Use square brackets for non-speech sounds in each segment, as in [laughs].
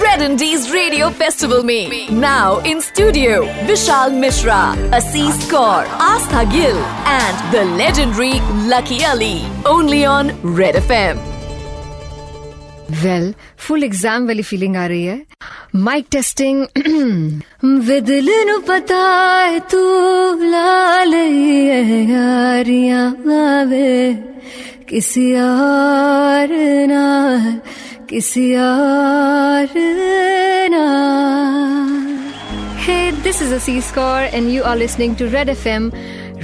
Red Indies Radio Festival me now in studio Vishal Mishra, Asees Kaur, Astha Gill and the legendary Lucky Ali only on Red FM. Well full exam वाली feeling आ रही है testing. Testing वे दिल नु पता है तू लाल यारियां आवे किसी ना किसी ना Hey, this is Asees Kaur and you are listening to Red FM,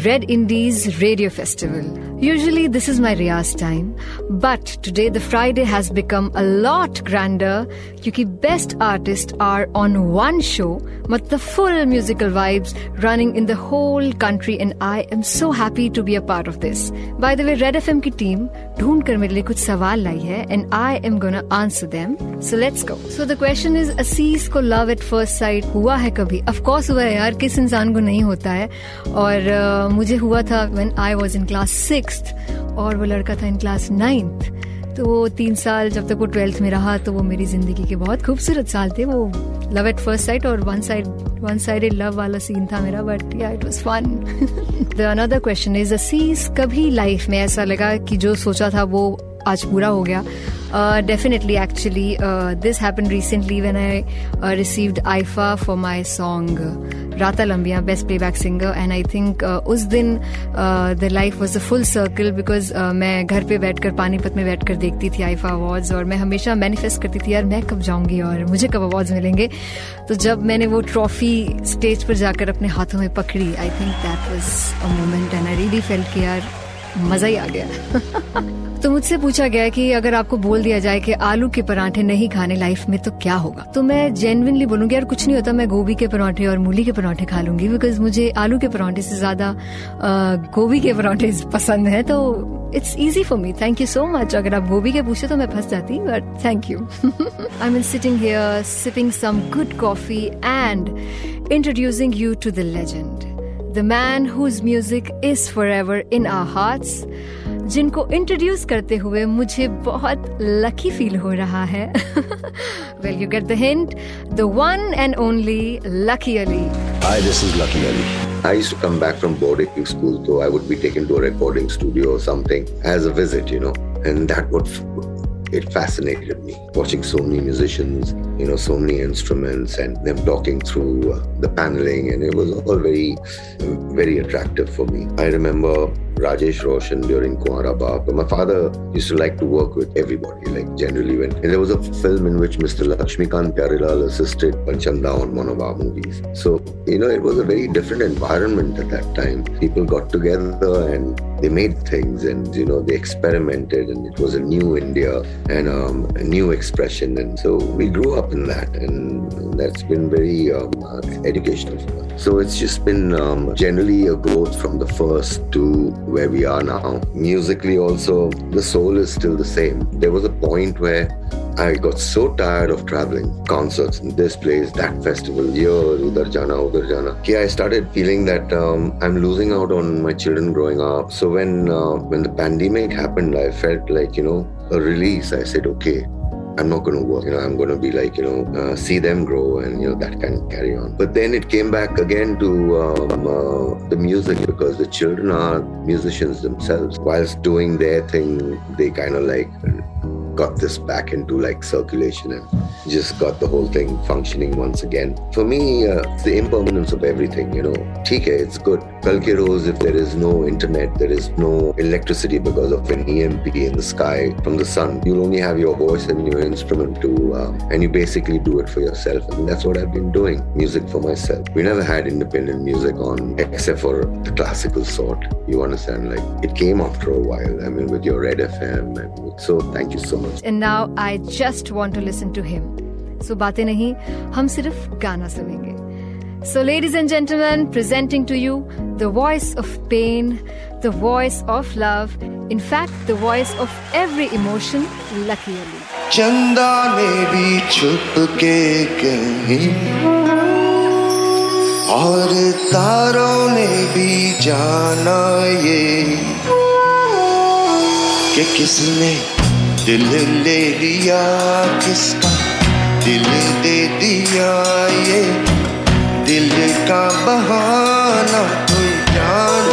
Red Indies Radio Festival. Usually, this is my Riyaz time, but today the Friday has become a lot grander because best artists are on one show, but the full musical vibes running in the whole country, and I am so happy to be a part of this. By the way, Red FM ki team ढूंढ कर मेरे लिए कुछ सवाल लाई है and I am gonna answer them so let's go so the question is Asees को love at first site हुआ है कभी? ऑफ़ कोर्स हुआ है यार किस इंसान को नहीं होता है? और uh, मुझे हुआ था when I was in class six और वो लड़का था इन क्लास नाइन्थ तो वो तीन साल जब तक वो ट्वेल्थ में रहा तो वो मेरी ज़िंदगी के बहुत खूबसूरत साल थे। वो लव एट फ़र्स्ट साइट और one side one sided love वाला सीन था मेरा but ya it was fun the another question is Asees कभी लाइफ में ऐसा लगा कि जो सोचा था वो आज पूरा हो गया? Definitely actually this happen recently when I received IIFA for my song Raataan Lambiyan best playback singer and I think उस दिन the life was a full circle because मैं घर पे बैठकर पानीपत में बैठकर देखती थी आईफा अवार्ड्स और मैं हमेशा मैनिफेस्ट करती थी, यार, मैं कब जाऊँगी और मुझे कब अवार्ड्स मिलेंगे? तो जब मैंने वो ट्रॉफी स्टेज पर जाकर अपने हाथों में पकड़ी I think that was a moment and I really felt कि यार मज़ा ही आ गया। [laughs] तो मुझसे पूछा गया कि अगर आपको बोल दिया जाए कि आलू के पराठे नहीं खाने लाइफ में तो क्या होगा? तो मैं जेनविनली बोलूँगी, यार कुछ नहीं होता, मैं गोभी के पराठे और मूली के पराठे खा लूँगी बिकॉज़ मुझे आलू के पराठे से ज़्यादा गोभी के पराठे [laughs] पसंद है तो it's easy for me thank you so much अगर आप गोभी के पूछे तो मैं फंस जाती but thank you I mean sitting here sipping some good coffee and introducing you to the legend the man whose music is for ever in our hearts जिनको इंट्रोड्यूस करते हुए मुझे बहुत लकी फील हो रहा है well you get the hint the one and only Lucky Ali Hi, this is Lucky Ali. I used to come back from boarding school, so I would be taken to a recording studio or something as a visit, you know, and that would it fascinated me watching so many musicians you know so many instruments and them talking through uh, the paneling and it was all very very attractive for me. I remember Rajesh Roshan during Kuara But my father used to like to work with everybody, like generally when and there was a film in which Mr. Lakshmikant Pyarelal assisted Pancham Da on one of our movies. So, you know, it was a very different environment at that time. People got together and they made things and, you know, they experimented and it was a new India and um, a new expression. And so we grew up in that and that's been very um, educational for us. So it's just been um, generally a growth from the first to where we are now. Musically, also, the soul is still the same. There was a point where I got so tired of traveling, concerts in this place, that festival, here, udar jana, udar jana. I started feeling that um, I'm losing out on my children growing up. So when uh, when the pandemic happened, I felt like you know a release. I said, okay, I'm not going to work. You know, I'm going to be like, you know, uh, see them grow and, you know, that kind of carry on. But then it came back again to um, uh, the music because the children are musicians themselves. Whilst doing their thing, they kind of like got this back into like circulation and just got the whole thing functioning once again. For me, uh, the impermanence of everything, you know. TK, it's good Kalke Rose, if there is no internet, there is no electricity because of an EMP in the sky from the sun, you'll only have your voice and your instrument to, uh, and you basically do it for yourself. And that's what I've been doing, music for myself. We never had independent music on except for the classical sort. You understand? Like it came after a while. I mean, with your Red FM. And so thank you so much. And now I just want to listen to him. So बातें नहीं हम सिर्फ गाना सुनेंगे So ladies and gentlemen, presenting to you the voice of pain, the voice of love, in fact the voice of every emotion, Lucky Ali. चंदा ने भी छुप के कहीं और तारों ने भी जाना ये कि किसने दिल ले लिया किसका दिल दे दिया ये दिल का बहाना कोई जान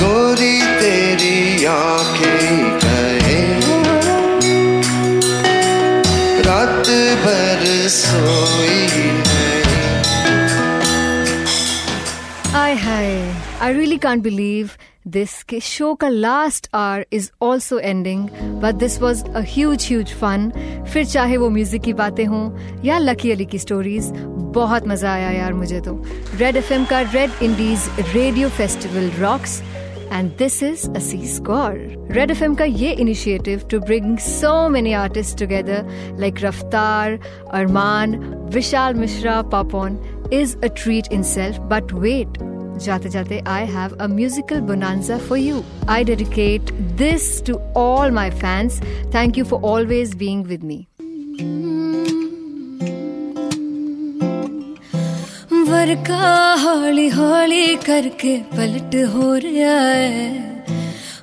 गोरी तेरी आंखें गए रात भर सोई है Hi, hi. I really can't believe this show का hour is also ending, but this was a huge, huge fun. फिर चाहे वो म्यूज़िक की बातें हों या लकी अली की स्टोरीज बहुत मज़ा आया यार मुझे तो रेड एफएम का Red Indies radio festival rocks and this is a sea score Red FM का ये initiative to bring so many artist together like Raftaar Armaan Vishal Mishra Papon is a treat in self, but wait. Jate Jate, I have a musical bonanza for you. I dedicate this to all my fans. Thank you for always being with me. वर्का हौली हौली करके पलट हो रहा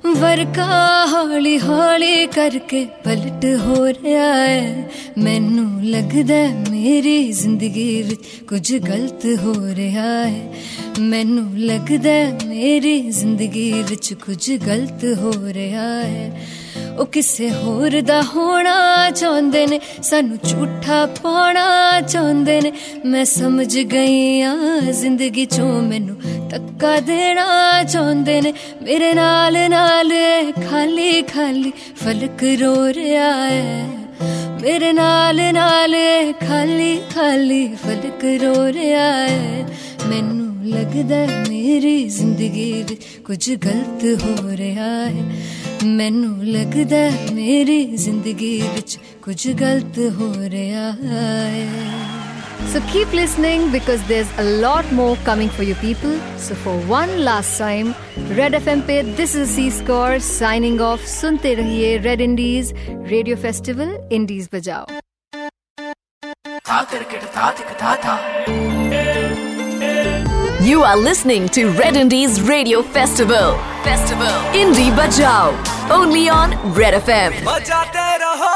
ਵਰਕਾ ਹੌਲੀ ਹੌਲੀ ਕਰਕੇ ਪਲਟ ਹੋ ਰਿਹਾ ਹੈ। ਮੈਨੂੰ ਲੱਗਦਾ ਮੇਰੀ ਜ਼ਿੰਦਗੀ ਵਿੱਚ ਕੁਝ ਗਲਤ ਹੋ ਰਿਹਾ ਹੈ। ਮੈਨੂੰ ਲੱਗਦਾ ਮੇਰੀ ਜ਼ਿੰਦਗੀ ਵਿੱਚ ਕੁਝ ਗਲਤ ਹੋ ਰਿਹਾ ਹੈ। ਉਹ ਕਿਸੇ ਹੋਰ ਦਾ ਹੋਣਾ ਚਾਹੁੰਦੇ ਨੇ, ਸਾਨੂੰ ਝੂਠਾ ਪਾਉਣਾ ਚਾਹੁੰਦੇ ਨੇ। ਮੈਂ ਸਮਝ ਗਈ ਆ ਜ਼ਿੰਦਗੀ ਚੋਂ ਮੈਨੂੰ ਧੱਕਾ ਦੇਣਾ ਚਾਹੁੰਦੇ ਨੇ। ਮੇਰੇ ਨਾਲ ਨਾਲ ਖਾਲੀ ਖਾਲੀ ਫਲਕ ਰੋ ਰਿਹਾ ਹੈ। ਮੇਰੇ ਨਾਲ ਨਾਲ ਖਾਲੀ ਖਾਲੀ ਫਲਕ ਰੋ ਰਿਹਾ ਹੈ। ਮੈਨੂੰ ਲੱਗਦਾ ਮੇਰੀ ਜ਼ਿੰਦਗੀ ਵਿੱਚ ਕੁਝ ਗਲਤ ਹੋ ਰਿਹਾ ਹੈ। ਮੈਨੂੰ ਲੱਗਦਾ ਮੇਰੀ ਜ਼ਿੰਦਗੀ ਵਿੱਚ ਕੁਝ ਗਲਤ ਹੋ ਰਿਹਾ ਹੈ So keep listening because there's a lot more coming for you people. So for one last time, Red FM pe this is C Score signing off. Sunte rahiye Red Indies Radio Festival Indies Bajao. You are listening to Red Indies Radio Festival. Festival. Indie Bajao. Only on Red FM. बजाते रहो